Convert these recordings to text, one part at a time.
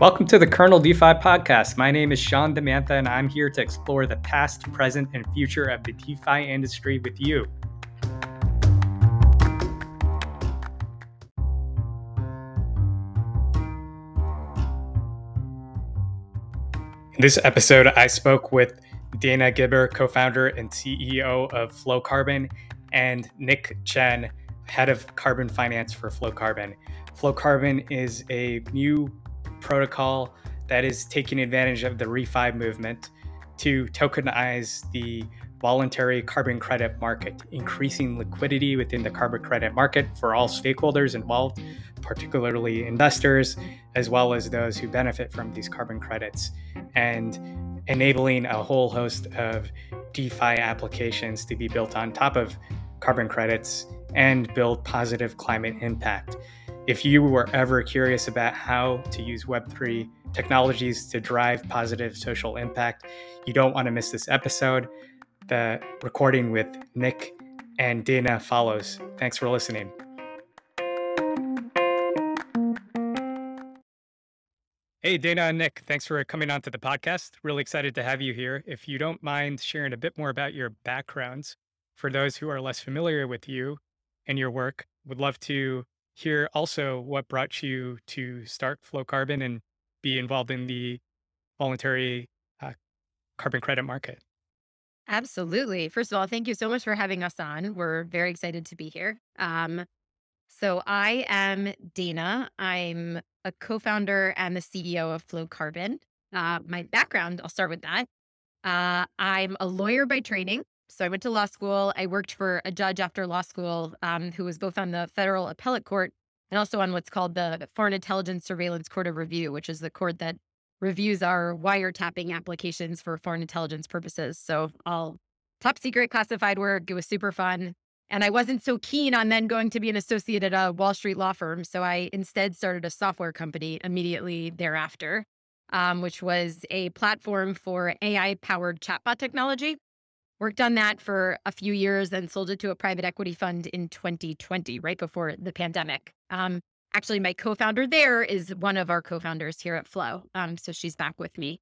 Welcome to the Kernel DeFi podcast. My name is Shawn Dimantha, and I'm here to explore the past, present, and future of the DeFi industry with you. In this episode, I spoke with Dana Gibber, co founder and CEO of Flowcarbon, and Nick Chen, head of carbon finance for Flowcarbon. Flow Carbon is a new protocol that is taking advantage of the refi movement to tokenize the voluntary carbon credit market, increasing liquidity within the carbon credit market for all stakeholders involved, particularly investors, as well as those who benefit from these carbon credits, and enabling a whole host of DeFi applications to be built on top of carbon credits and build positive climate impact. If you were ever curious about how to use Web3 technologies to drive positive social impact, you don't want to miss this episode. The recording with Nick and Dana follows. Thanks for listening. Hey, Dana and Nick, thanks for coming on to the podcast. Really excited to have you here. If you don't mind sharing a bit more about your backgrounds for those who are less familiar with you and your work, would love to hear also what brought you to start Flowcarbon and be involved in the voluntary uh, carbon credit market. Absolutely. First of all, thank you so much for having us on. We're very excited to be here. Um, so, I am Dana. I'm a co founder and the CEO of Flowcarbon. Uh, my background, I'll start with that. Uh, I'm a lawyer by training. So I went to law school. I worked for a judge after law school um, who was both on the federal appellate court and also on what's called the Foreign Intelligence Surveillance Court of Review, which is the court that reviews our wiretapping applications for foreign intelligence purposes. So all top secret classified work. It was super fun. And I wasn't so keen on then going to be an associate at a Wall Street law firm. So I instead started a software company immediately thereafter, um, which was a platform for AI powered chatbot technology. Worked on that for a few years, then sold it to a private equity fund in 2020, right before the pandemic. Um, actually, my co founder there is one of our co founders here at Flow. Um, so she's back with me.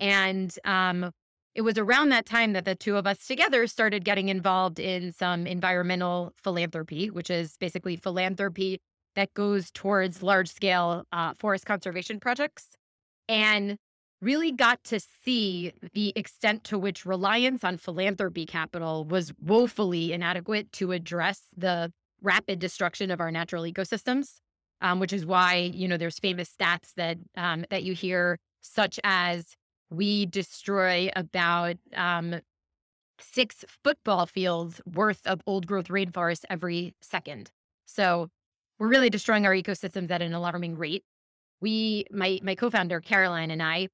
And um, it was around that time that the two of us together started getting involved in some environmental philanthropy, which is basically philanthropy that goes towards large scale uh, forest conservation projects. And really got to see the extent to which reliance on philanthropy capital was woefully inadequate to address the rapid destruction of our natural ecosystems. Um, which is why you know there's famous stats that um, that you hear, such as we destroy about um, six football fields worth of old growth rainforest every second. So we're really destroying our ecosystems at an alarming rate. We, my my co-founder Caroline and I,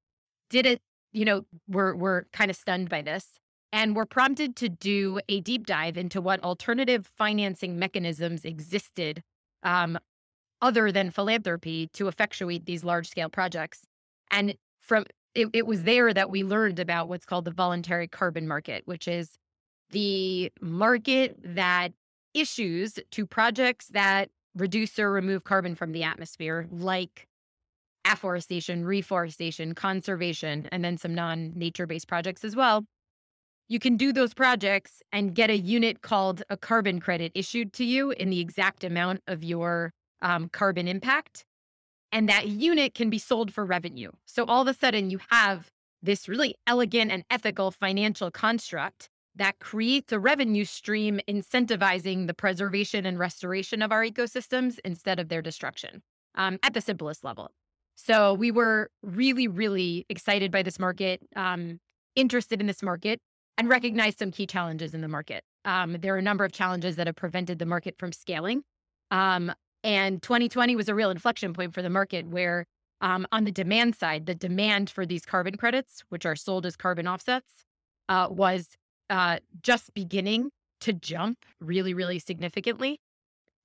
did it, you know, we're, we're kind of stunned by this. And we're prompted to do a deep dive into what alternative financing mechanisms existed um, other than philanthropy to effectuate these large scale projects. And from it, it was there that we learned about what's called the voluntary carbon market, which is the market that issues to projects that reduce or remove carbon from the atmosphere, like afforestation, reforestation, conservation, and then some non nature based projects as well. You can do those projects and get a unit called a carbon credit issued to you in the exact amount of your um, carbon impact. And that unit can be sold for revenue. So all of a sudden, you have this really elegant and ethical financial construct that creates a revenue stream incentivizing the preservation and restoration of our ecosystems instead of their destruction um, at the simplest level. So we were really, really excited by this market, um, interested in this market, and recognized some key challenges in the market. Um, there are a number of challenges that have prevented the market from scaling. Um, and 2020 was a real inflection point for the market where, um, on the demand side, the demand for these carbon credits, which are sold as carbon offsets, uh, was uh, just beginning to jump really, really significantly.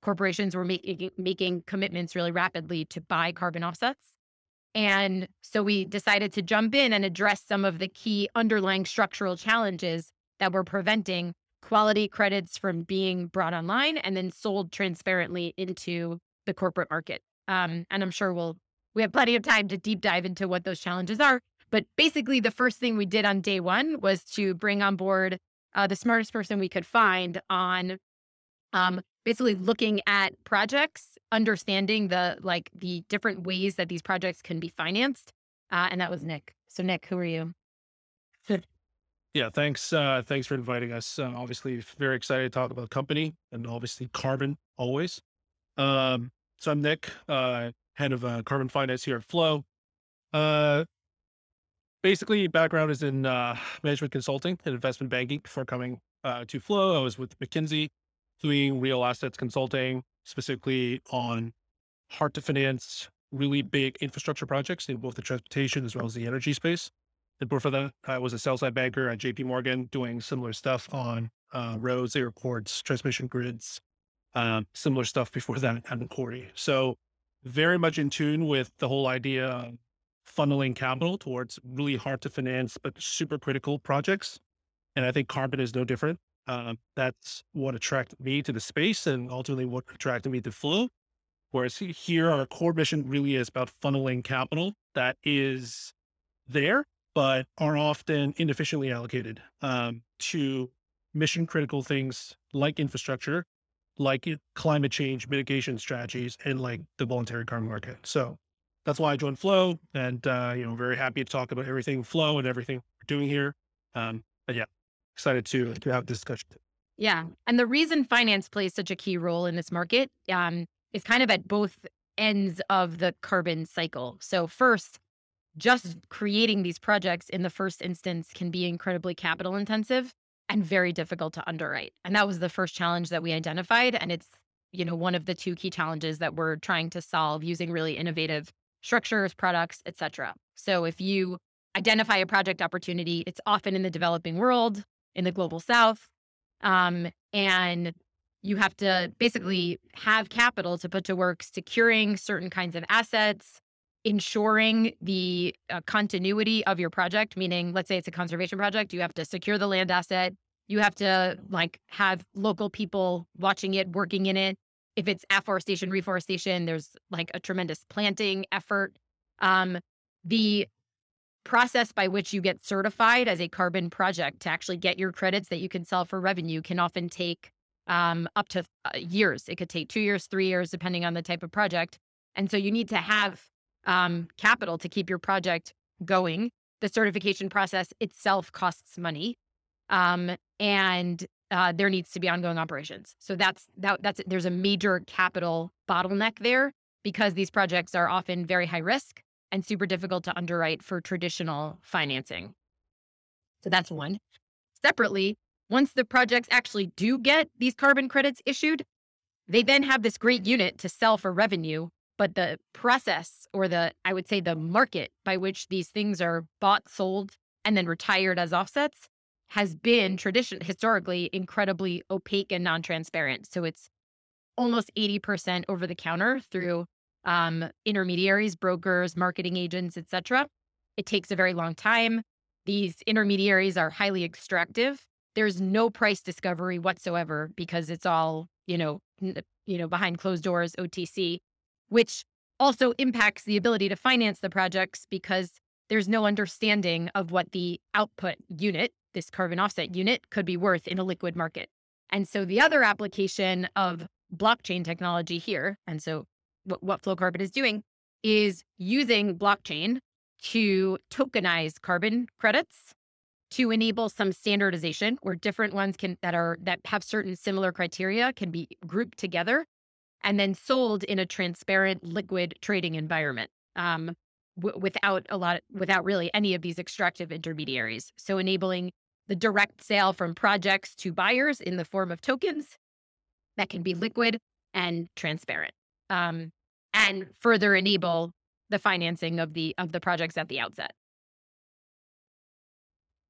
Corporations were making making commitments really rapidly to buy carbon offsets. And so we decided to jump in and address some of the key underlying structural challenges that were preventing quality credits from being brought online and then sold transparently into the corporate market. Um, and I'm sure we'll we have plenty of time to deep dive into what those challenges are. But basically, the first thing we did on day one was to bring on board uh, the smartest person we could find on um, basically looking at projects, understanding the like the different ways that these projects can be financed. Uh, and that was Nick. So, Nick, who are you? Yeah, thanks. Uh, thanks for inviting us. Obviously, very excited to talk about company and obviously carbon always. Um, so I'm Nick, uh, head of uh, carbon finance here at Flow. Uh, basically, background is in uh, management consulting and investment banking. Before coming uh, to Flow, I was with McKinsey doing real assets consulting, specifically on hard to finance, really big infrastructure projects in both the transportation as well as the energy space. And before that, I was a sell side banker at JP Morgan doing similar stuff on uh, roads, airports, transmission grids, um, similar stuff before that at Macquarie. So very much in tune with the whole idea of funneling capital towards really hard to finance, but super critical projects. And I think carbon is no different. Um, that's what attracted me to the space and ultimately what attracted me to Flow. Whereas here, our core mission really is about funneling capital that is there, but are often inefficiently allocated um, to mission critical things like infrastructure, like climate change mitigation strategies, and like the voluntary carbon market. So that's why I joined Flow, and uh, you know, very happy to talk about everything Flow and everything we're doing here. Um, but yeah, excited to to have discussion. Yeah, and the reason finance plays such a key role in this market um, is kind of at both ends of the carbon cycle. So first, just creating these projects in the first instance can be incredibly capital intensive and very difficult to underwrite. And that was the first challenge that we identified. And it's, you know, one of the two key challenges that we're trying to solve using really innovative structures, products, et cetera. So if you identify a project opportunity, it's often in the developing world, in the global south. Um, and you have to basically have capital to put to work securing certain kinds of assets, ensuring the uh, continuity of your project, meaning, let's say it's a conservation project, you have to secure the land asset. You have to like have local people watching it, working in it. If it's afforestation, reforestation, there's like a tremendous planting effort. Um, the process by which you get certified as a carbon project to actually get your credits that you can sell for revenue can often take um, up to uh, years. It could take two years, three years, depending on the type of project. And so you need to have um, capital to keep your project going. The certification process itself costs money, um, and uh, there needs to be ongoing operations. So that's that, that's there's a major capital bottleneck there because these projects are often very high risk and super difficult to underwrite for traditional financing. So that's one. Separately, once the projects actually do get these carbon credits issued, they then have this great unit to sell for revenue but the process or the i would say the market by which these things are bought sold and then retired as offsets has been tradition historically incredibly opaque and non-transparent so it's almost 80% over the counter through um, intermediaries brokers marketing agents etc it takes a very long time. These intermediaries are highly extractive. There's no price discovery whatsoever because it's all you know you know behind closed doors otc which also impacts the ability to finance the projects because there's no understanding of what the output unit, this carbon offset unit, could be worth in a liquid market. And so the other application of blockchain technology here, and so what, what Flowcarbon is doing is using blockchain to tokenize carbon credits to enable some standardization where different ones can that are that have certain similar criteria can be grouped together and then sold in a transparent liquid trading environment um, w- without a lot, without really any of these extractive intermediaries. So enabling the direct sale from projects to buyers in the form of tokens that can be liquid and transparent, um, and further enable the financing of the of the projects at the outset.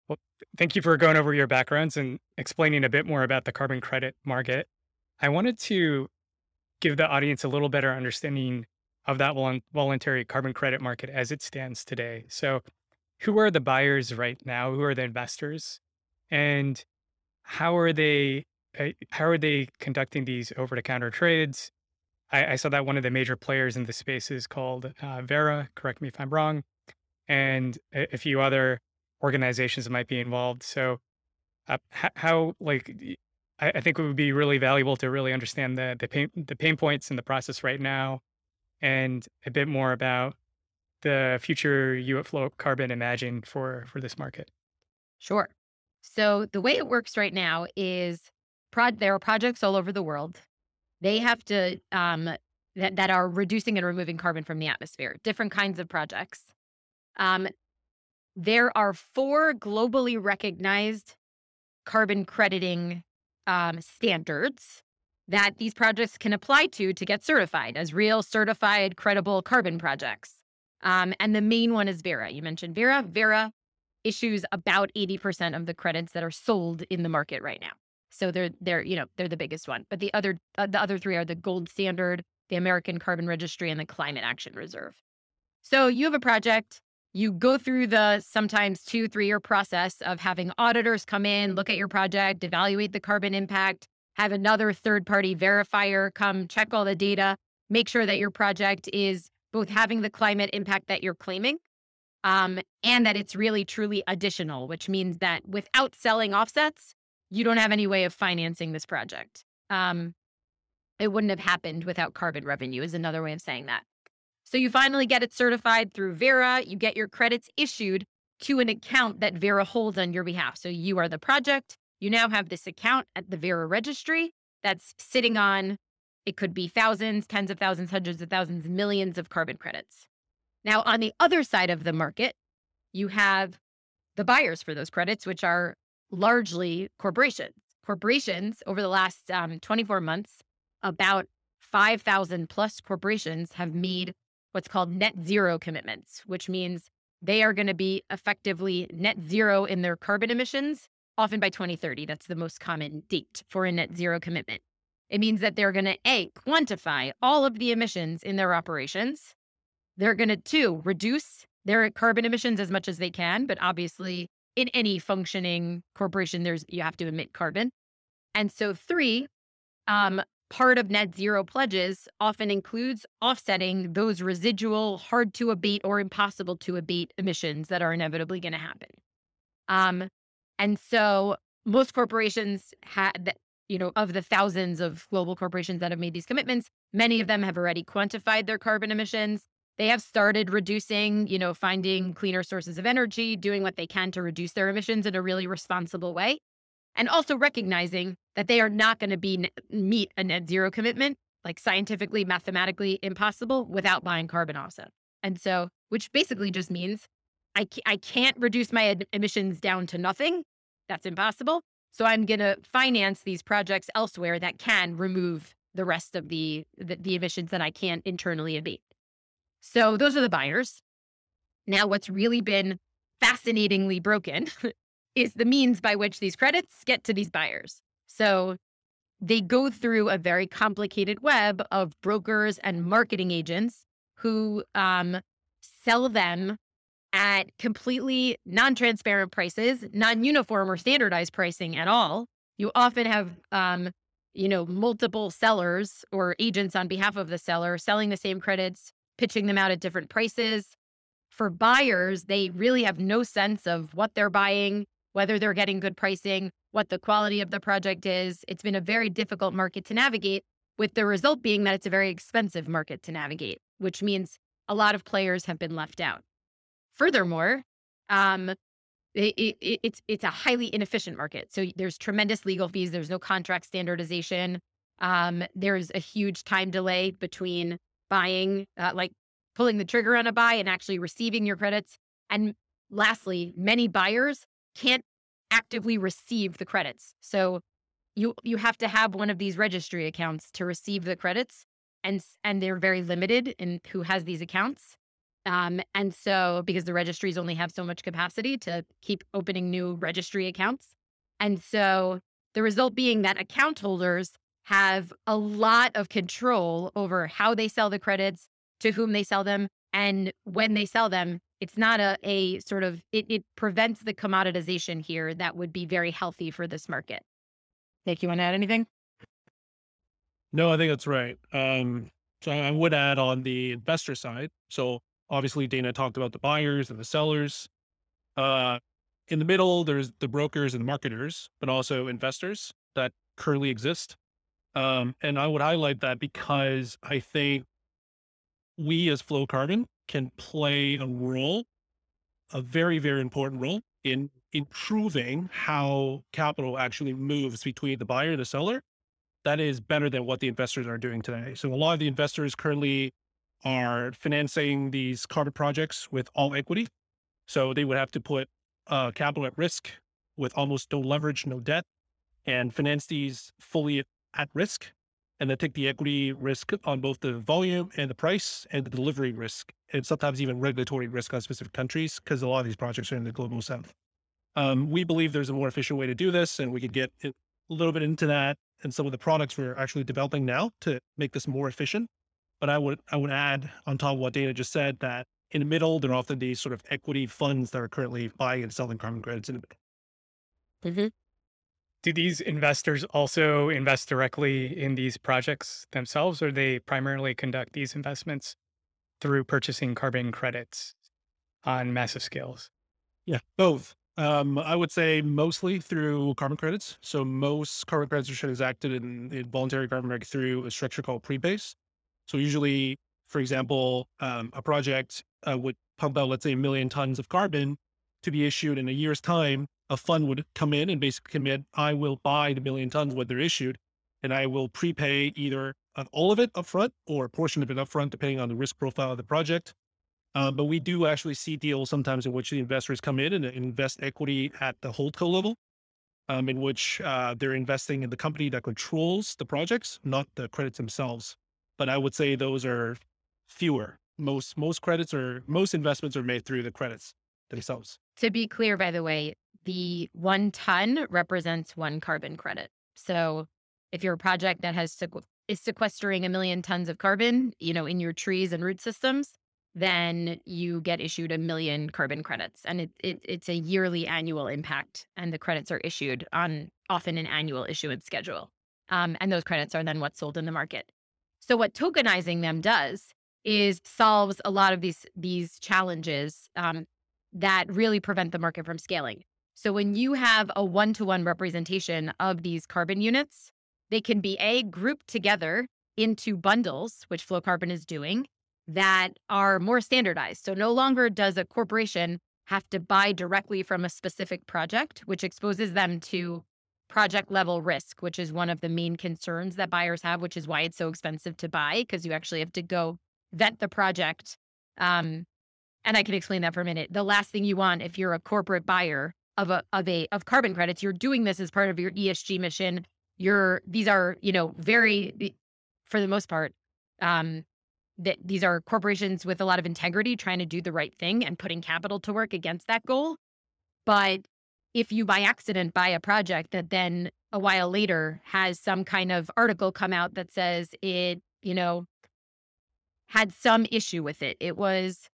Well, thank you for going over your backgrounds and explaining a bit more about the carbon credit market. I wanted to give the audience a little better understanding of that voluntary carbon credit market as it stands today. So, who are the buyers right now? Who are the investors? And how are they uh, how are they conducting these over the counter trades? I, I, saw that one of the major players in the space is called uh, Verra. Correct me if I'm wrong, and a, a few other organizations that might be involved. So, uh, how like I, I, think it would be really valuable to really understand the the pain the pain points in the process right now, and a bit more about the future you at Flowcarbon imagine for for this market. Sure. So the way it works right now is prod there are projects all over the world. They have to um, that, that are reducing and removing carbon from the atmosphere, different kinds of projects. Um, there are four globally recognized carbon crediting um, standards that these projects can apply to to get certified as real certified credible carbon projects. Um, and the main one is Verra. You mentioned Verra. Verra issues about 80% of the credits that are sold in the market right now. So they're they're you know they're the biggest one. But the other uh, the other three are the Gold Standard, the American Carbon Registry, and the Climate Action Reserve. So you have a project. You go through the sometimes two three year process of having auditors come in, look at your project, evaluate the carbon impact, have another third party verifier come check all the data, make sure that your project is both having the climate impact that you're claiming um, and that it's really truly additional, which means that without selling offsets, you don't have any way of financing this project. Um, it wouldn't have happened without carbon revenue, is another way of saying that. So you finally get it certified through Verra. you get your credits issued to an account that Verra holds on your behalf. So you are the project. You now have this account at the Verra registry that's sitting on, it could be thousands, tens of thousands, hundreds of thousands, millions of carbon credits. Now, on the other side of the market, you have the buyers for those credits, which are largely corporations. Corporations over the last um, 24 months, about 5,000 plus corporations have made what's called net zero commitments, which means they are going to be effectively net zero in their carbon emissions, often by 2030. That's the most common date for a net zero commitment. It means that they're going to A, quantify all of the emissions in their operations, they're going to, two, reduce their carbon emissions as much as they can. But obviously, in any functioning corporation, there's you have to emit carbon. And so, three, um, part of net zero pledges often includes offsetting those residual, hard to abate or impossible to abate emissions that are inevitably going to happen. Um, and so, most corporations had, you know, of the thousands of global corporations that have made these commitments, many of them have already quantified their carbon emissions. They have started reducing, you know, finding cleaner sources of energy, doing what they can to reduce their emissions in a really responsible way. And also recognizing that they are not going to be meet a net zero commitment, like scientifically, mathematically impossible without buying carbon offset. And so, which basically just means I, I can't reduce my emissions down to nothing. That's impossible. So I'm going to finance these projects elsewhere that can remove the rest of the, the, the emissions that I can't internally abate. So those are the buyers. Now, what's really been fascinatingly broken is the means by which these credits get to these buyers. So they go through a very complicated web of brokers and marketing agents who um, sell them at completely non transparent prices, non uniform or standardized pricing at all. You often have, um, you know, multiple sellers or agents on behalf of the seller selling the same credits pitching them out at different prices. For buyers, they really have no sense of what they're buying, whether they're getting good pricing, what the quality of the project is. It's been a very difficult market to navigate, with the result being that it's a very expensive market to navigate, which means a lot of players have been left out. Furthermore, um, it, it, it's it's a highly inefficient market. So there's tremendous legal fees. There's no contract standardization. Um, there's a huge time delay between buying, uh, like pulling the trigger on a buy and actually receiving your credits. And lastly, many buyers can't actively receive the credits. So you you have to have one of these registry accounts to receive the credits and and they're very limited in who has these accounts. Um, and so because the registries only have so much capacity to keep opening new registry accounts. And so the result being that account holders have a lot of control over how they sell the credits, to whom they sell them, and when they sell them. It's not a, a sort of, it, it prevents the commoditization here that would be very healthy for this market. Nick, you want to add anything? No, I think that's right. Um, So I would add on the investor side. So obviously Dana talked about the buyers and the sellers. Uh, in the middle, there's the brokers and marketers, but also investors that currently exist. Um, and I would highlight that because I think we as Flowcarbon can play a role, a very, very important role in improving how capital actually moves between the buyer and the seller. That is better than what the investors are doing today. So a lot of the investors currently are financing these carbon projects with all equity. So they would have to put uh, capital at risk with almost no leverage, no debt, and finance these fully at risk and then take the equity risk on both the volume and the price and the delivery risk, and sometimes even regulatory risk on specific countries, because a lot of these projects are in the global south. Um, we believe there's a more efficient way to do this, and we could get a little bit into that and some of the products we're actually developing now to make this more efficient. But I would I would add on top of what Dana just said that in the middle, there are often these sort of equity funds that are currently buying and selling carbon credits in the middle. Mm-hmm do these investors also invest directly in these projects themselves, or they primarily conduct these investments through purchasing carbon credits on massive scales? Yeah, both. Um, I would say mostly through carbon credits. So most carbon credits are transacted in, in voluntary carbon market through a structure called prepays. So usually, for example, um, a project uh, would pump out, let's say, a million tons of carbon to be issued in a year's time a fund would come in and basically commit, I will buy the million tons when they're issued, and I will prepay either all of it upfront or a portion of it upfront, depending on the risk profile of the project. Uh, but we do actually see deals sometimes in which the investors come in and invest equity at the holdco level, um, in which uh, they're investing in the company that controls the projects, not the credits themselves. But I would say those are fewer. Most most credits or most investments are made through the credits themselves. To be clear, by the way, the one ton represents one carbon credit. So if you're a project that has sequ- is sequestering a million tons of carbon, you know, in your trees and root systems, then you get issued a million carbon credits, and it, it it's a yearly annual impact, and the credits are issued on often an annual issuance schedule, um, and those credits are then what's sold in the market. So what tokenizing them does is solves a lot of these these challenges um, that really prevent the market from scaling. So when you have a one to one representation of these carbon units, they can be a grouped together into bundles, which Flowcarbon is doing, that are more standardized. So no longer does a corporation have to buy directly from a specific project, which exposes them to project level risk, which is one of the main concerns that buyers have, which is why it's so expensive to buy because you actually have to go vet the project. Um, and I can explain that for a minute. The last thing you want if you're a corporate buyer of a of a of carbon credits. You're doing this as part of your esg mission. You're these are you know very for the most part um that these are corporations with a lot of integrity trying to do the right thing and putting capital to work against that goal. But if you by accident buy a project that then a while later has some kind of article come out that says it you know had some issue with it. It was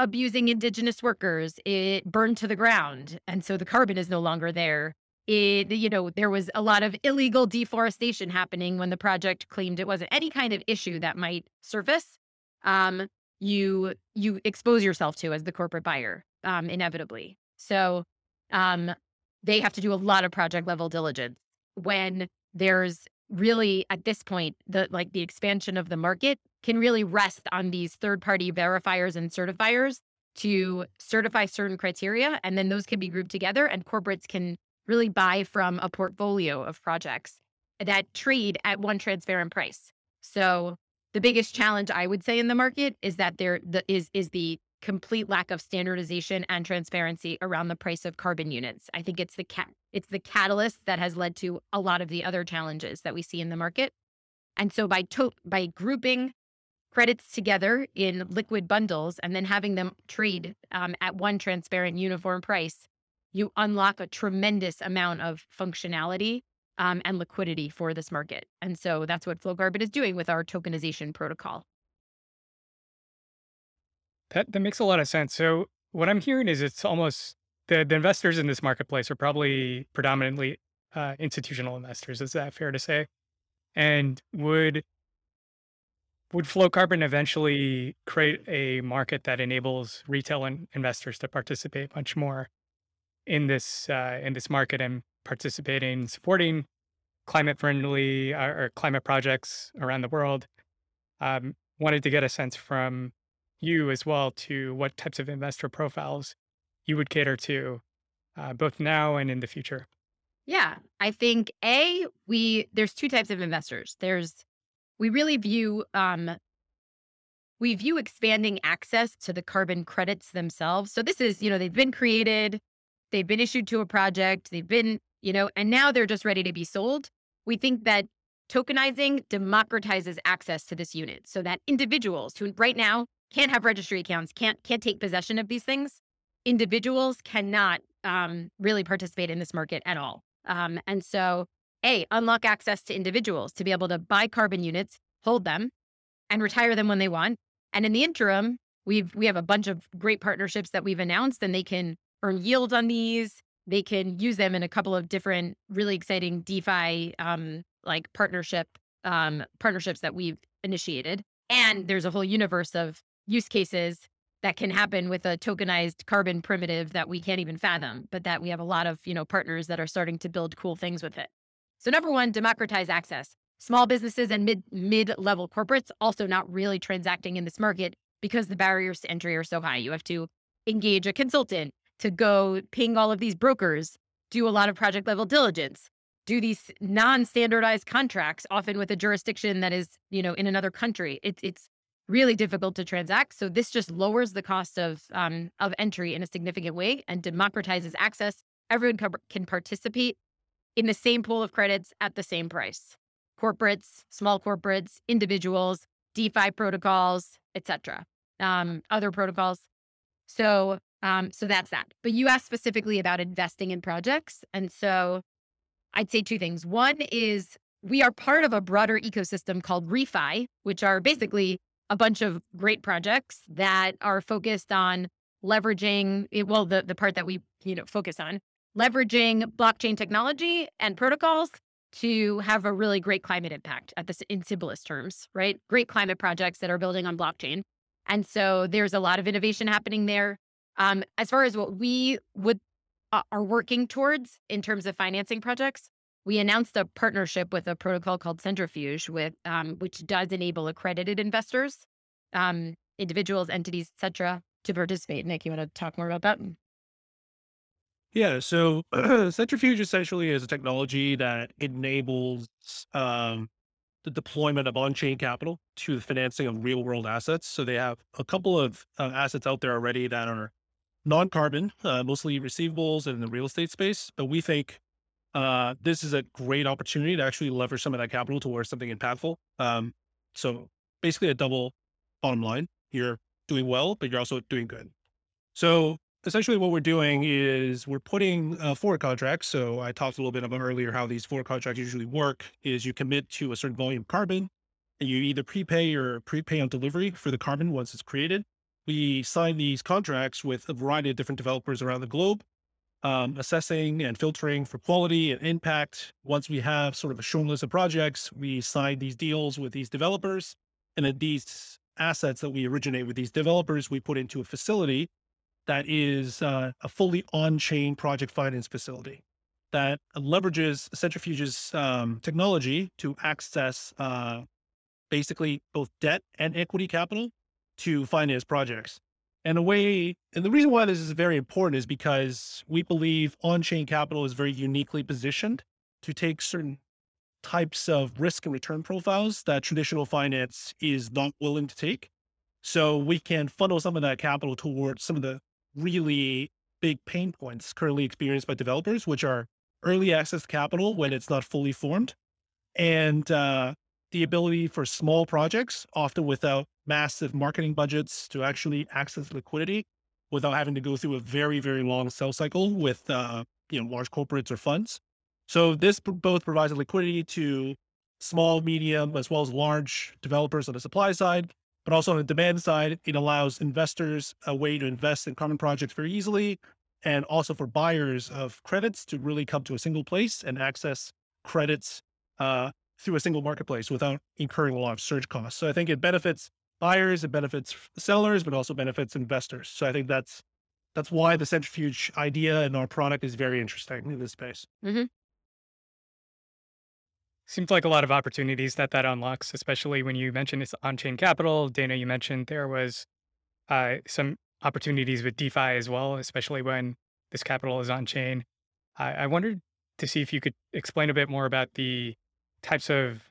abusing indigenous workers. It burned to the ground. And so the carbon is no longer there. It, you know, there was a lot of illegal deforestation happening when the project claimed it wasn't any kind of issue that might surface. Um, you you expose yourself to as the corporate buyer, um, inevitably. So um, they have to do a lot of project level diligence when there's really at this point the like the expansion of the market can really rest on these third party verifiers and certifiers to certify certain criteria and then those can be grouped together and corporates can really buy from a portfolio of projects that trade at one transparent price so the biggest challenge i would say in the market is that there the, is is the complete lack of standardization and transparency around the price of carbon units. I think it's the it's the catalyst that has led to a lot of the other challenges that we see in the market. And so by to- by grouping credits together in liquid bundles and then having them trade um, at one transparent uniform price, you unlock a tremendous amount of functionality um, and liquidity for this market. And so that's what Flowcarbon is doing with our tokenization protocol. That that makes a lot of sense. So what I'm hearing is it's almost the, the investors in this marketplace are probably predominantly uh, institutional investors. Is that fair to say? And would would Flowcarbon eventually create a market that enables retail in- investors to participate much more in this uh, in this market and participating, supporting climate friendly uh, or climate projects around the world? Um, wanted to get a sense from you as well to what types of investor profiles you would cater to, uh, both now and in the future. Yeah, I think a we there's two types of investors. There's we really view um, we view expanding access to the carbon credits themselves. So this is, you know, they've been created, they've been issued to a project, they've been, you know, and now they're just ready to be sold. We think that tokenizing democratizes access to this unit so that individuals who right now can't have registry accounts, can't can't take possession of these things, individuals cannot um, really participate in this market at all. Um, and so a, unlock access to individuals to be able to buy carbon units, hold them, and retire them when they want. And in the interim, we've we have a bunch of great partnerships that we've announced, and they can earn yield on these. They can use them in a couple of different really exciting DeFi um, like partnership um, partnerships that we've initiated. And there's a whole universe of use cases that can happen with a tokenized carbon primitive that we can't even fathom, but that we have a lot of you know partners that are starting to build cool things with it. So number one, democratize access. Small businesses and mid mid level corporates also not really transacting in this market because the barriers to entry are so high. You have to engage a consultant to go ping all of these brokers, do a lot of project level diligence, do these non standardized contracts, often with a jurisdiction that is you know in another country. It's it's really difficult to transact. So this just lowers the cost of um, of entry in a significant way and democratizes access. Everyone can participate in the same pool of credits at the same price. Corporates, small corporates, individuals, DeFi protocols, etc. Um, other protocols. So, um, so that's that. But you asked specifically about investing in projects, and so I'd say two things. One is we are part of a broader ecosystem called ReFi, which are basically a bunch of great projects that are focused on leveraging well the the part that we you know focus on leveraging blockchain technology and protocols to have a really great climate impact at this in simplest terms, right? Great climate projects that are building on blockchain. And so there's a lot of innovation happening there. Um, as far as what we would uh, are working towards in terms of financing projects, we announced a partnership with a protocol called Centrifuge, with um, which does enable accredited investors, um, individuals, entities, etc., to participate. Nick, you want to talk more about that? Yeah, so Centrifuge essentially is a technology that enables um, the deployment of on-chain capital to the financing of real-world assets. So they have a couple of uh, assets out there already that are non-carbon, uh, mostly receivables in the real estate space. But we think uh, this is a great opportunity to actually leverage some of that capital towards something impactful. Um, so basically, a double bottom line: you're doing well, but you're also doing good. So essentially what we're doing is we're putting uh, forward contracts. So I talked a little bit about earlier how these forward contracts usually work is you commit to a certain volume of carbon and you either prepay or prepay on delivery for the carbon once it's created. We sign these contracts with a variety of different developers around the globe, um, assessing and filtering for quality and impact. Once we have sort of a short list of projects, we sign these deals with these developers. And then these assets that we originate with these developers, we put into a facility that is uh, a fully on-chain project finance facility that leverages Centrifuge's um, technology to access uh, basically both debt and equity capital to finance projects. And a way, and the reason why this is very important is because we believe on-chain capital is very uniquely positioned to take certain types of risk and return profiles that traditional finance is not willing to take. So we can funnel some of that capital towards some of the really big pain points currently experienced by developers, which are early access capital when it's not fully formed, and uh, the ability for small projects, often without massive marketing budgets, to actually access liquidity without having to go through a very, very long sell cycle with uh, you know large corporates or funds. So this both provides liquidity to small, medium, as well as large developers on the supply side, but also on the demand side, it allows investors a way to invest in carbon projects very easily. And also for buyers of credits to really come to a single place and access credits uh, through a single marketplace without incurring a lot of surge costs. So I think it benefits buyers, it benefits sellers, but also benefits investors. So I think that's that's why the centrifuge idea and our product is very interesting in this space. Mm-hmm. Seems like a lot of opportunities that that unlocks, especially when you mentioned it's on-chain capital. Dana, you mentioned there was uh, some opportunities with DeFi as well, especially when this capital is on chain. I, I wondered to see if you could explain a bit more about the types of,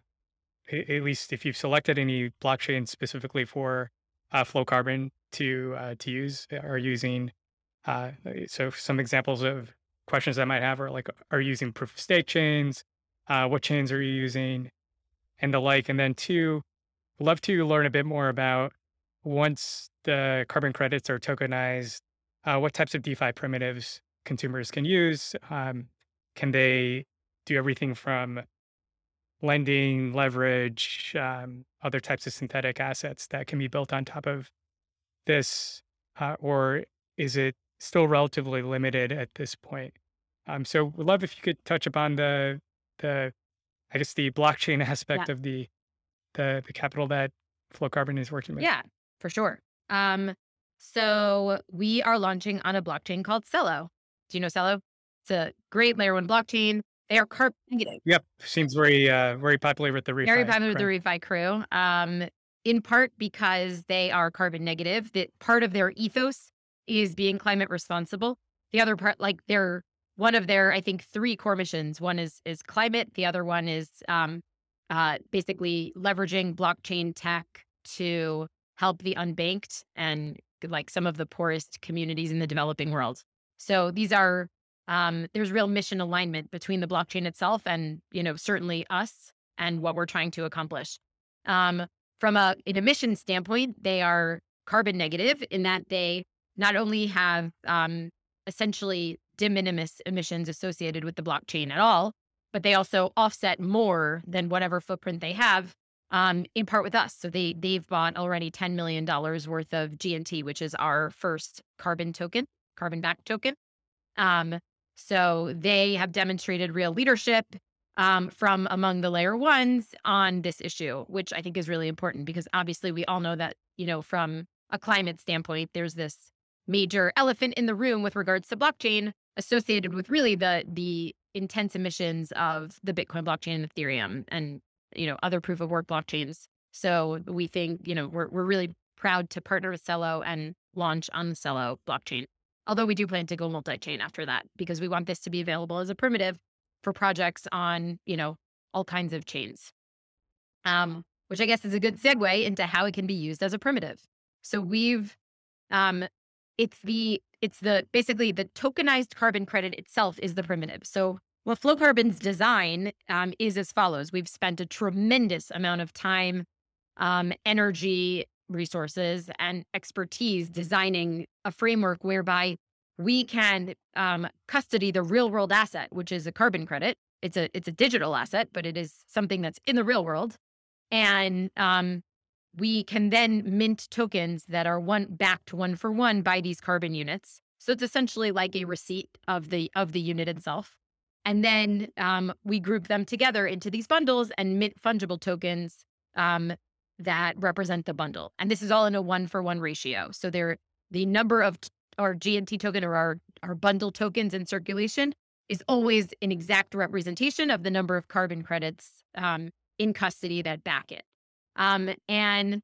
at least if you've selected any blockchain specifically for uh, flowcarbon to uh, to use, are using. Uh, so some examples of questions I might have are like, are you using proof of stake chains? Uh, what chains are you using, and the like. And then two, love to learn a bit more about once the carbon credits are tokenized, uh, what types of DeFi primitives consumers can use. Um, can they do everything from lending, leverage, um, other types of synthetic assets that can be built on top of this? Uh, or is it still relatively limited at this point? Um, so we'd love if you could touch upon the, the I guess, the blockchain aspect Yeah. of the, the, the capital that Flowcarbon is working with. Yeah, for sure. Um, so we are launching on a blockchain called Celo. Do you know Celo? It's a great layer one blockchain. They are carbon negative. Yep. Seems very, uh, very popular with the refi. very popular with the refi crew. Um, in part because they are carbon negative. That part of their ethos is being climate responsible. The other part, like they're one of their, I think, three core missions. One is is climate. The other one is um, uh, basically leveraging blockchain tech to help the unbanked and like some of the poorest communities in the developing world. So these are um, there's real mission alignment between the blockchain itself and you know certainly us and what we're trying to accomplish. Um, from a an emission standpoint, they are carbon negative in that they not only have um, essentially de minimis emissions associated with the blockchain at all, but they also offset more than whatever footprint they have um, in part with us. So they they've bought already ten million dollars worth of GNT, which is our first carbon token, carbon back token. Um, so they have demonstrated real leadership um, from among the layer ones on this issue, which I think is really important because obviously we all know that you know from a climate standpoint, there's this major elephant in the room with regards to blockchain associated with really the the intense emissions of the Bitcoin blockchain and Ethereum and you know other proof of work blockchains. So we think you know we're we're really proud to partner with Celo and launch on the Celo blockchain. Although we do plan to go multi-chain after that because we want this to be available as a primitive for projects on you know all kinds of chains. Um, which I guess is a good segue into how it can be used as a primitive. So we've um, it's the it's the basically the tokenized carbon credit itself is the primitive. So what Flowcarbon's design um, is as follows: We've spent a tremendous amount of time, um, energy, resources, and expertise designing a framework whereby we can um, custody the real world asset, which is a carbon credit. It's a it's a digital asset, but it is something that's in the real world, and um, we can then mint tokens that are one backed one for one by these carbon units. So it's essentially like a receipt of the of the unit itself. And then um, we group them together into these bundles and mint fungible tokens um, that represent the bundle. And this is all in a one for one ratio. So they're the number of t- our GNT token or our, our bundle tokens in circulation is always an exact representation of the number of carbon credits um, in custody that back it. Um, and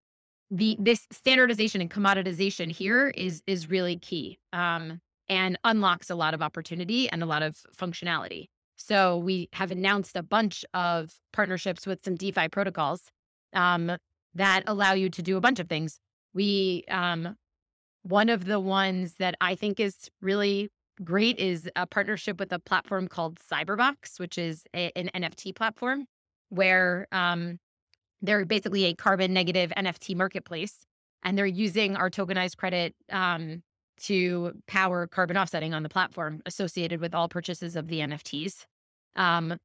the this standardization and commoditization here is is really key um, and unlocks a lot of opportunity and a lot of functionality. So we have announced a bunch of partnerships with some DeFi protocols um, that allow you to do a bunch of things. We um, one of the ones that I think is really great is a partnership with a platform called Cyberbox, which is a, an NFT platform where um, they're basically a carbon negative NFT marketplace, and they're using our tokenized credit um, to power carbon offsetting on the platform associated with all purchases of the NFTs. Um,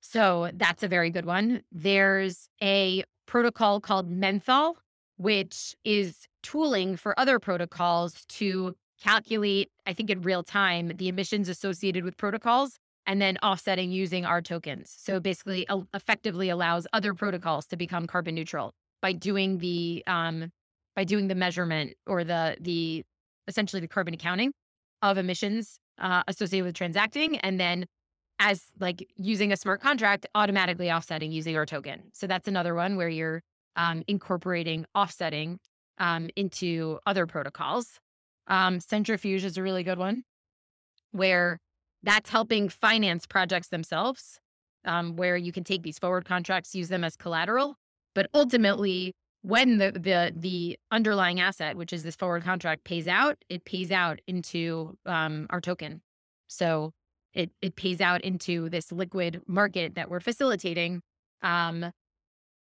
so that's a very good one. There's a protocol called Menthol, which is tooling for other protocols to calculate, I think in real time, the emissions associated with protocols and then offsetting using our tokens. So basically, effectively allows other protocols to become carbon neutral by doing the um, by doing the measurement or the the essentially the carbon accounting of emissions uh, associated with transacting, and then as like using a smart contract, automatically offsetting using our token. So that's another one where you're um, incorporating offsetting um, into other protocols. Um, Centrifuge is a really good one where that's helping finance projects themselves, um, where you can take these forward contracts, use them as collateral, but ultimately when the the the underlying asset, which is this forward contract, pays out, it pays out into um, our token. So it it pays out into this liquid market that we're facilitating. Um,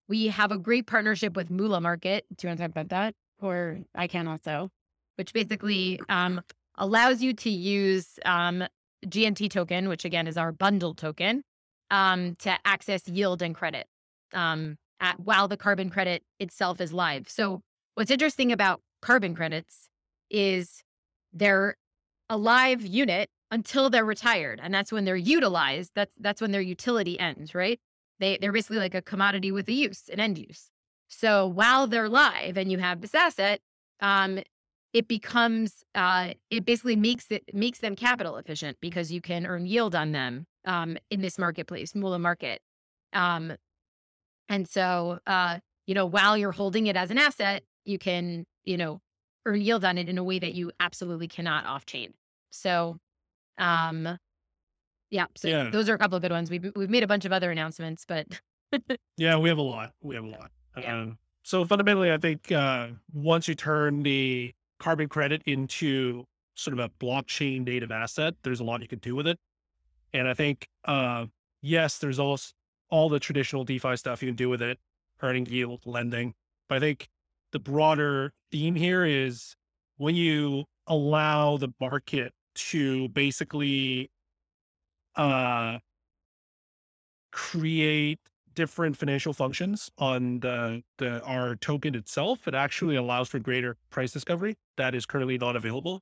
we have a great partnership with Moola Market. Do you want to talk about that? Or I can also, which basically um, allows you to use um, GNT token, which again is our bundle token, um, to access yield and credit um, at, while the carbon credit itself is live. So what's interesting about carbon credits is they're a live unit until they're retired. And that's when they're utilized. That's that's when their utility ends, right? They they're basically like a commodity with a use, an end use. So while they're live and you have this asset, um, it becomes uh, it basically makes it makes them capital efficient because you can earn yield on them um, in this marketplace, Moola market. Um, and so uh, you know, while you're holding it as an asset, you can, you know, earn yield on it in a way that you absolutely cannot off chain. So um, yeah, so Yeah. those are a couple of good ones. We've we've made a bunch of other announcements, but Yeah, we have a lot. We have a lot. Yeah. Um, so fundamentally, I think uh, once you turn the carbon credit into sort of a blockchain native asset, there's a lot you can do with it. And I think, uh, yes, there's also all the traditional DeFi stuff you can do with it, earning yield, lending. But I think the broader theme here is when you allow the market to basically uh, create different financial functions on the, the our token itself, it actually allows for greater price discovery that is currently not available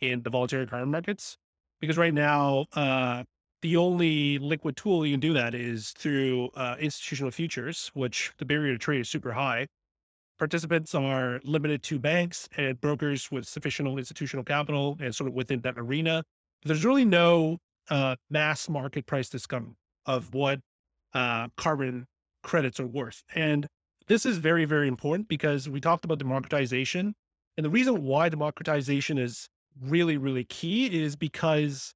in the voluntary carbon markets. Because right now, uh, the only liquid tool you can do that is through uh, institutional futures, which the barrier to trade is super high. Participants are limited to banks and brokers with sufficient institutional capital and sort of within that arena. There's really no uh, mass market price discovery of what uh, carbon credits are worth. And this is very, very important because we talked about democratization. And the reason why democratization is really, really key is because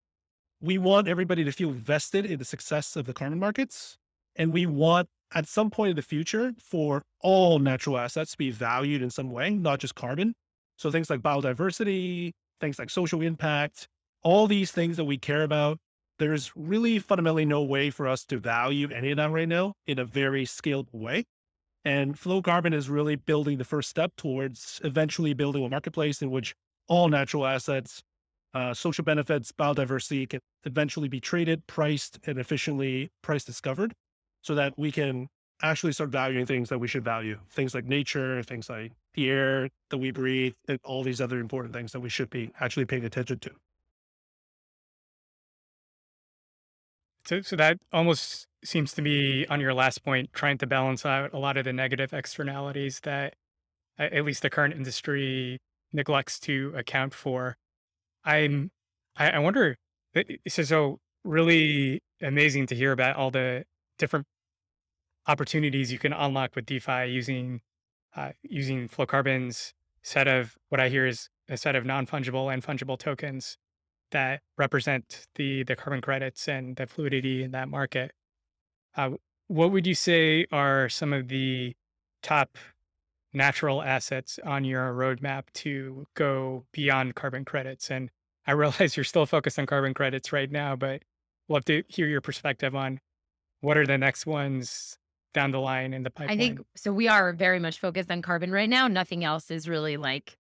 we want everybody to feel vested in the success of the carbon markets. And we want at some point in the future for all natural assets to be valued in some way, not just carbon. So things like biodiversity, things like social impact, all these things that we care about, there's really fundamentally no way for us to value any of that right now in a very scalable way. And Flowcarbon is really building the first step towards eventually building a marketplace in which all natural assets, uh, social benefits, biodiversity can eventually be traded, priced, and efficiently price discovered so that we can actually start valuing things that we should value. Things like nature, things like the air that we breathe, and all these other important things that we should be actually paying attention to. So, so that almost seems to be on your last point, trying to balance out a lot of the negative externalities that at least the current industry neglects to account for. I'm, I, I wonder. So, so really amazing to hear about all the different opportunities you can unlock with DeFi using uh, using Flowcarbon's set of what I hear is a set of non fungible and fungible tokens that represent the the carbon credits and the fluidity in that market. Uh, what would you say are some of the top natural assets on your roadmap to go beyond carbon credits? And I realize you're still focused on carbon credits right now, but love to hear your perspective on what are the next ones down the line in the pipeline. I think so. We are very much focused on carbon right now. Nothing else is really like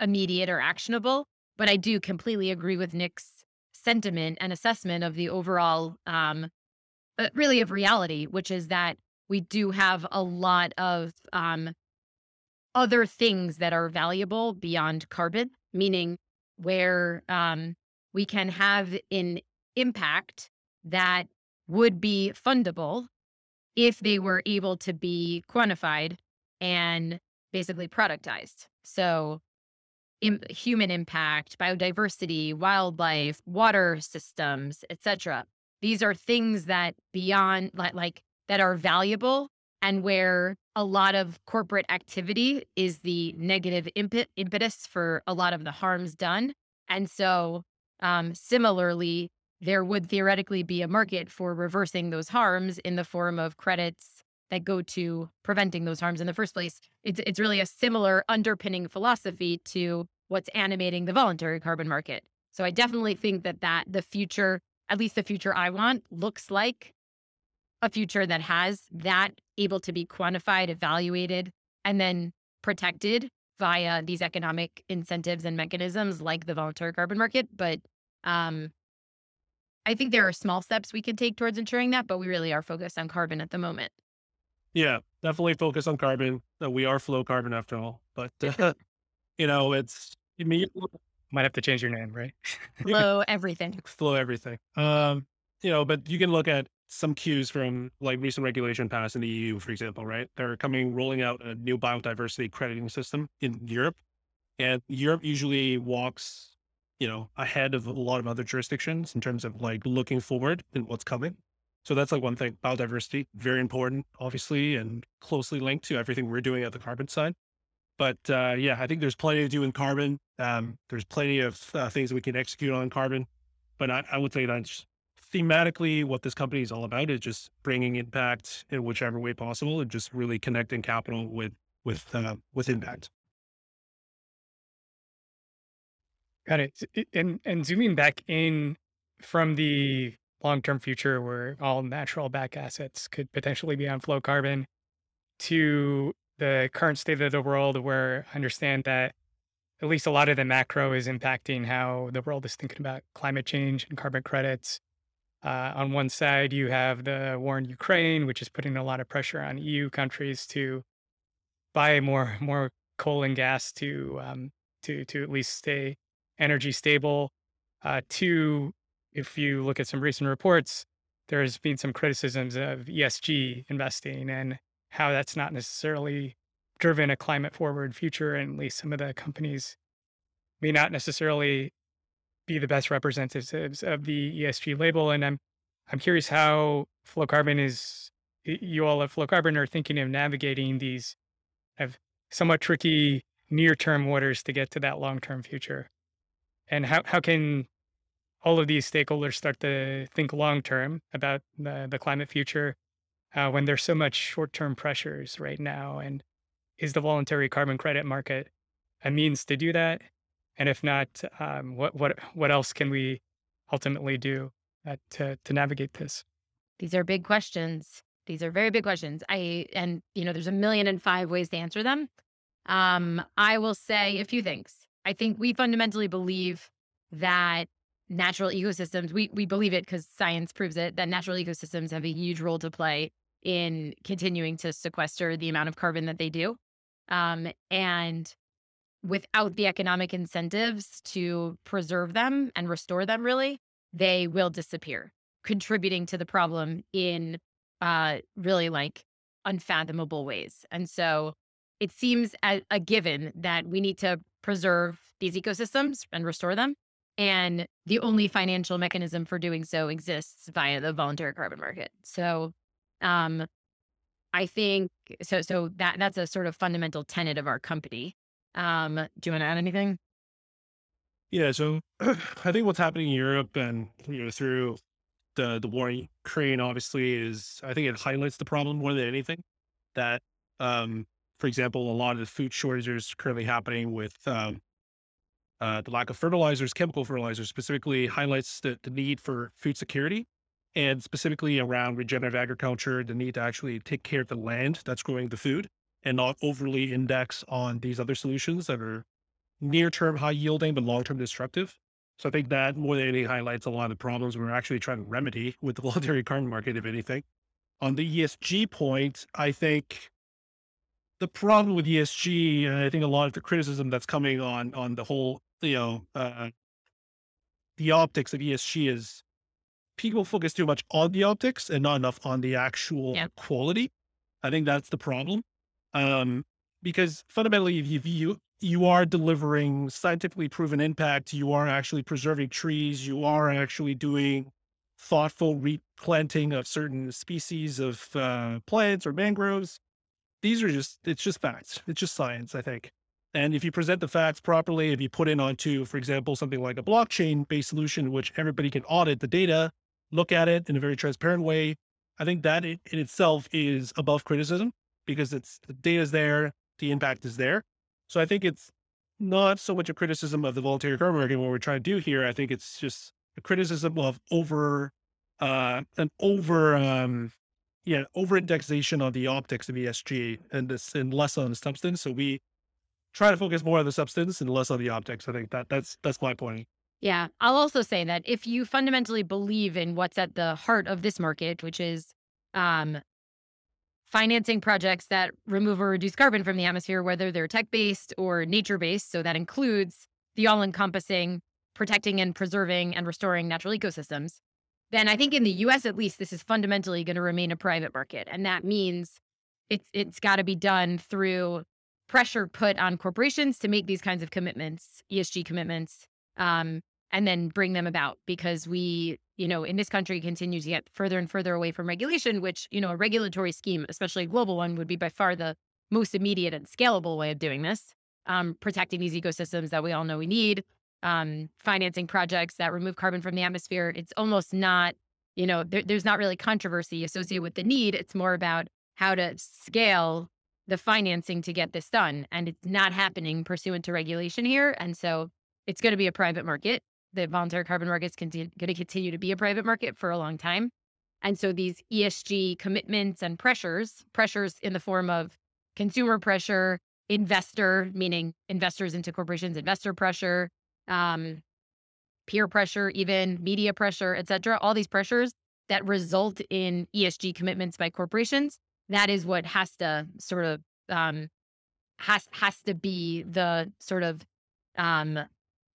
immediate or actionable. But I do completely agree with Nick's sentiment and assessment of the overall, um, but really of reality, which is that we do have a lot of um, other things that are valuable beyond carbon, meaning where um, we can have an impact that would be fundable if they were able to be quantified and basically productized. So, Im- human impact, biodiversity, wildlife, water systems, etc. These are things that beyond like, like that are valuable and where a lot of corporate activity is the negative impet- impetus for a lot of the harms done. And so, um, similarly, there would theoretically be a market for reversing those harms in the form of credits that go to preventing those harms in the first place. It's, it's really a similar underpinning philosophy to what's animating the voluntary carbon market. So I definitely think that that the future, at least the future I want, looks like a future that has that able to be quantified, evaluated, and then protected via these economic incentives and mechanisms like the voluntary carbon market. But um, I think there are small steps we can take towards ensuring that, but we really are focused on carbon at the moment. Yeah, definitely focus on carbon. Uh, we are flowcarbon after all, but uh, you know, it's I mean, might have to change your name, right? flow everything. Flow everything. Um, you know, but you can look at some cues from like recent regulation passed in the EU, for example, right? They're coming rolling out a new biodiversity crediting system in Europe. And Europe usually walks, you know, ahead of a lot of other jurisdictions in terms of like looking forward and what's coming. So that's like one thing. Biodiversity, very important, obviously, and closely linked to everything we're doing at the carbon side. But uh, yeah, I think there's plenty to do in carbon. Um, there's plenty of uh, things we can execute on carbon. But I, I would say that's thematically, what this company is all about is just bringing impact in whichever way possible, and just really connecting capital with with uh, with impact. Got it. And and zooming back in from the long term future where all natural back assets could potentially be on flowcarbon to the current state of the world where I understand that at least a lot of the macro is impacting how the world is thinking about climate change and carbon credits. Uh, on one side, you have the war in Ukraine, which is putting a lot of pressure on EU countries to buy more more coal and gas to um, to to at least stay energy stable. Uh, two, if you look at some recent reports, there's been some criticisms of ESG investing and how that's not necessarily driven a climate forward future, and at least some of the companies may not necessarily be the best representatives of the ESG label. And I'm I'm curious how Flowcarbon is you all at Flowcarbon are thinking of navigating these have somewhat tricky near term waters to get to that long term future. And how, how can all of these stakeholders start to think long term about the, the climate future uh, when there's so much short term pressures right now? And is the voluntary carbon credit market a means to do that? And if not, um, what what what else can we ultimately do uh, to to navigate this? These are big questions. These are very big questions. I and you know, there's a million and five ways to answer them. Um, I will say a few things. I think we fundamentally believe that natural ecosystems. We we believe it because science proves it that natural ecosystems have a huge role to play in continuing to sequester the amount of carbon that they do. Um, and without the economic incentives to preserve them and restore them, really, they will disappear, contributing to the problem in uh, really like unfathomable ways. And so it seems a, a given that we need to preserve these ecosystems and restore them. And the only financial mechanism for doing so exists via the voluntary carbon market. So um, I think so. So that that's a sort of fundamental tenet of our company. Um, do you want to add anything? Yeah, so I think what's happening in Europe and you know through the the war in Ukraine obviously is I think it highlights the problem more than anything. That um, for example, a lot of the food shortages currently happening with um, uh, the lack of fertilizers, chemical fertilizers, specifically highlights the, the need for food security and specifically around regenerative agriculture, the need to actually take care of the land that's growing the food and not overly index on these other solutions that are near term high yielding, but long term destructive. So I think that more than anything highlights a lot of the problems we're actually trying to remedy with the voluntary carbon market, if anything. On the ESG point, I think the problem with ESG, and I think a lot of the criticism that's coming on on the whole, you know, uh, the optics of ESG is people focus too much on the optics and not enough on the actual Yep. quality. I think that's the problem. Um, because fundamentally, if you you are delivering scientifically proven impact, you are actually preserving trees, you are actually doing thoughtful replanting of certain species of uh, plants or mangroves. These are just it's just facts. It's just science, I think. And if you present the facts properly, if you put in onto, for example, something like a blockchain based solution, which everybody can audit the data, look at it in a very transparent way, I think that in itself is above criticism because it's the data's there, the impact is there. So I think it's not so much a criticism of the voluntary carbon market, what we're trying to do here. I think it's just a criticism of over, uh, an over, um, yeah, over indexation on the optics of ESG and this and less on the substance. So we try to focus more on the substance and less on the optics. I think that that's that's my point. Yeah. I'll also say that if you fundamentally believe in what's at the heart of this market, which is um, financing projects that remove or reduce carbon from the atmosphere, whether they're tech based or nature based, so that includes the all encompassing protecting and preserving and restoring natural ecosystems, then I think in the US at least, this is fundamentally going to remain a private market. And that means it's it's got to be done through pressure put on corporations to make these kinds of commitments, ESG commitments, um, and then bring them about because we, you know, in this country continue to get further and further away from regulation, which, you know, a regulatory scheme, especially a global one, would be by far the most immediate and scalable way of doing this. Um, protecting these ecosystems that we all know we need, um, financing projects that remove carbon from the atmosphere. It's almost not, you know, there, there's not really controversy associated with the need. It's more about how to scale the financing to get this done. And it's not happening pursuant to regulation here. And so it's going to be a private market. The voluntary carbon market is going to continue to be a private market for a long time. And so these ESG commitments and pressures, pressures in the form of consumer pressure, investor, meaning investors into corporations, investor pressure, um, peer pressure, even media pressure, et cetera, all these pressures that result in ESG commitments by corporations. That is what has to sort of um, has has to be the sort of um,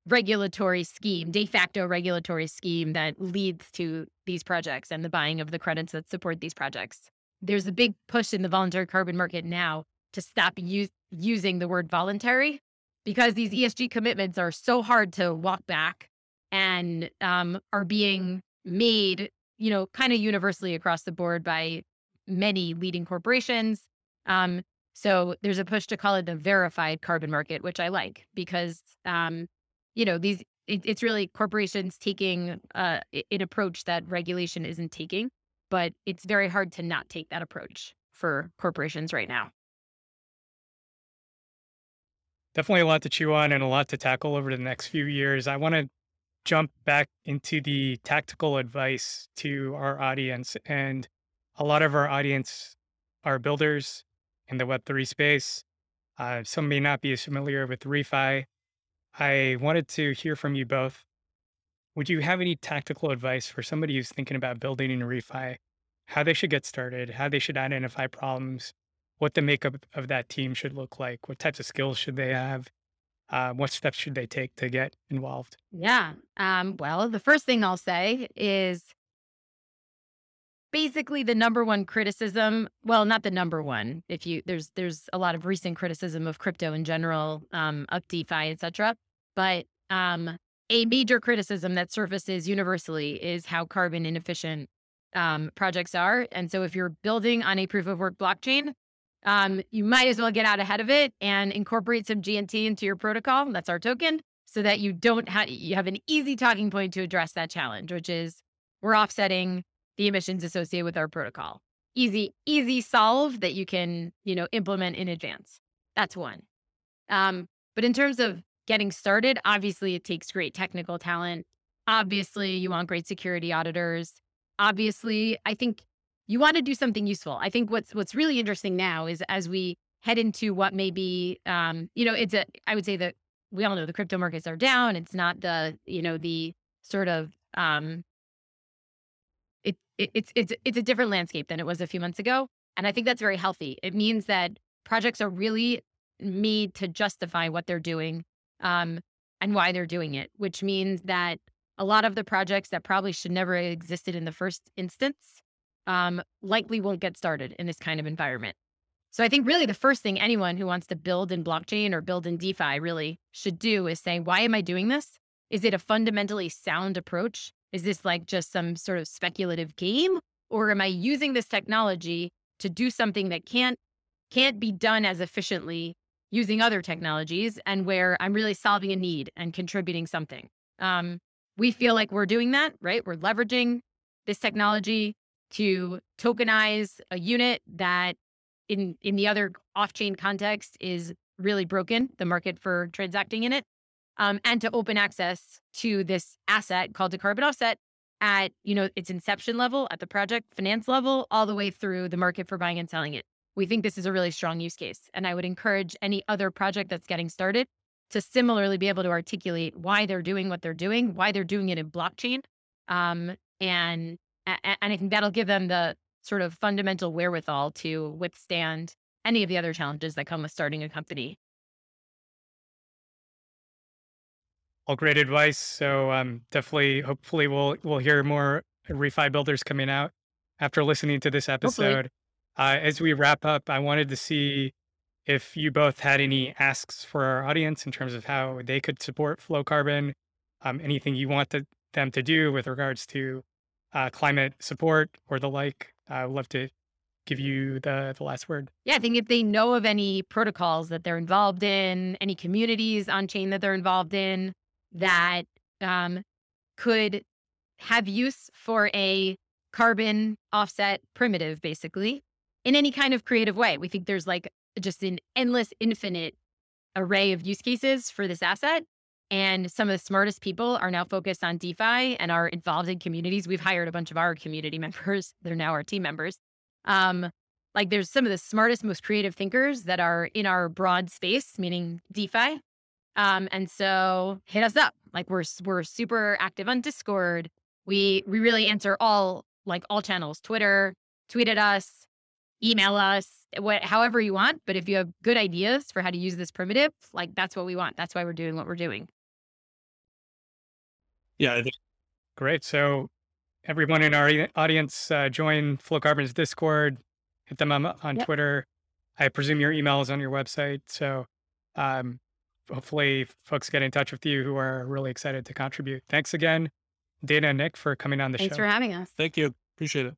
regulatory scheme, de facto regulatory scheme that leads to these projects and the buying of the credits that support these projects. There's a big push in the voluntary carbon market now to stop use, using the word voluntary because these ESG commitments are so hard to walk back and um, are being made, you know, kind of universally across the board by many leading corporations. Um, so there's a push to call it the verified carbon market, which I like because, um, you know, these it, it's really corporations taking uh, an approach that regulation isn't taking, but it's very hard to not take that approach for corporations right now. Definitely a lot to chew on and a lot to tackle over the next few years. I want to jump back into the tactical advice to our audience. And a lot of our audience are builders in the Web3 space. Uh, some may not be as familiar with refi. I wanted to hear from you both. Would you have any tactical advice for somebody who's thinking about building in refi, how they should get started, how they should identify problems, what the makeup of that team should look like, what types of skills should they have, uh, what steps should they take to get involved? Yeah. Um, well, the first thing I'll say is basically the number one criticism well not the number one if you there's there's a lot of recent criticism of crypto in general um up defi etc but um a major criticism that surfaces universally is how carbon inefficient um, projects are and so if you're building on a proof of work blockchain um, you might as well get out ahead of it and incorporate some gnt into your protocol that's our token so that you don't have you have an easy talking point to address that challenge which is we're offsetting the emissions associated with our protocol. Easy, easy solve that you can, you know, implement in advance. That's one. Um, but in terms of getting started, obviously it takes great technical talent. Obviously, you want great security auditors. Obviously, I think you want to do something useful. I think what's what's really interesting now is as we head into what may be, um, you know, it's a. I would say that we all know the crypto markets are down. It's not the, you know, the sort of um, it, it, it's it's it's a different landscape than it was a few months ago, and I think that's very healthy. It means that projects are really made to justify what they're doing um, and why they're doing it, which means that a lot of the projects that probably should never have existed in the first instance um, likely won't get started in this kind of environment. So I think really the first thing anyone who wants to build in blockchain or build in DeFi really should do is say, why am I doing this? Is it a fundamentally sound approach? Is this like just some sort of speculative game? Or am I using this technology to do something that can't can't be done as efficiently using other technologies and where I'm really solving a need and contributing something? Um, we feel like we're doing that, right? We're leveraging this technology to tokenize a unit that in in the other off-chain context is really broken, the market for transacting in it, um, and to open access to this asset called a carbon offset at you know its inception level, at the project finance level, all the way through the market for buying and selling it. We think this is a really strong use case, and I would encourage any other project that's getting started to similarly be able to articulate why they're doing what they're doing, why they're doing it in blockchain, um, and and I think that'll give them the sort of fundamental wherewithal to withstand any of the other challenges that come with starting a company. All great advice. So um, definitely, hopefully, we'll we'll hear more refi builders coming out after listening to this episode. Uh, as we wrap up, I wanted to see if you both had any asks for our audience in terms of how they could support Flowcarbon, um, anything you want to, them to do with regards to uh, climate support or the like. I would love to give you the, the last word. Yeah, I think if they know of any protocols that they're involved in, any communities on chain that they're involved in that um, could have use for a carbon offset primitive, basically, in any kind of creative way. We think there's like just an endless, infinite array of use cases for this asset. And some of the smartest people are now focused on DeFi and are involved in communities. We've hired a bunch of our community members. They're now our team members. Um, like there's some of the smartest, most creative thinkers that are in our broad space, meaning DeFi. Um, and so hit us up. Like we're we're super active on Discord. We we really answer all like all channels, Twitter, tweet at us, email us, what however you want. But if you have good ideas for how to use this primitive, like that's what we want. That's why we're doing what we're doing. Yeah, Great. So everyone in our audience, uh, join Flowcarbon's Discord, hit them on, on Yep. Twitter. I presume your email is on your website. So um, hopefully folks get in touch with you who are really excited to contribute. Thanks again, Dana and Nick, for coming on the Thanks show. Thanks for having us. thank you. Appreciate it.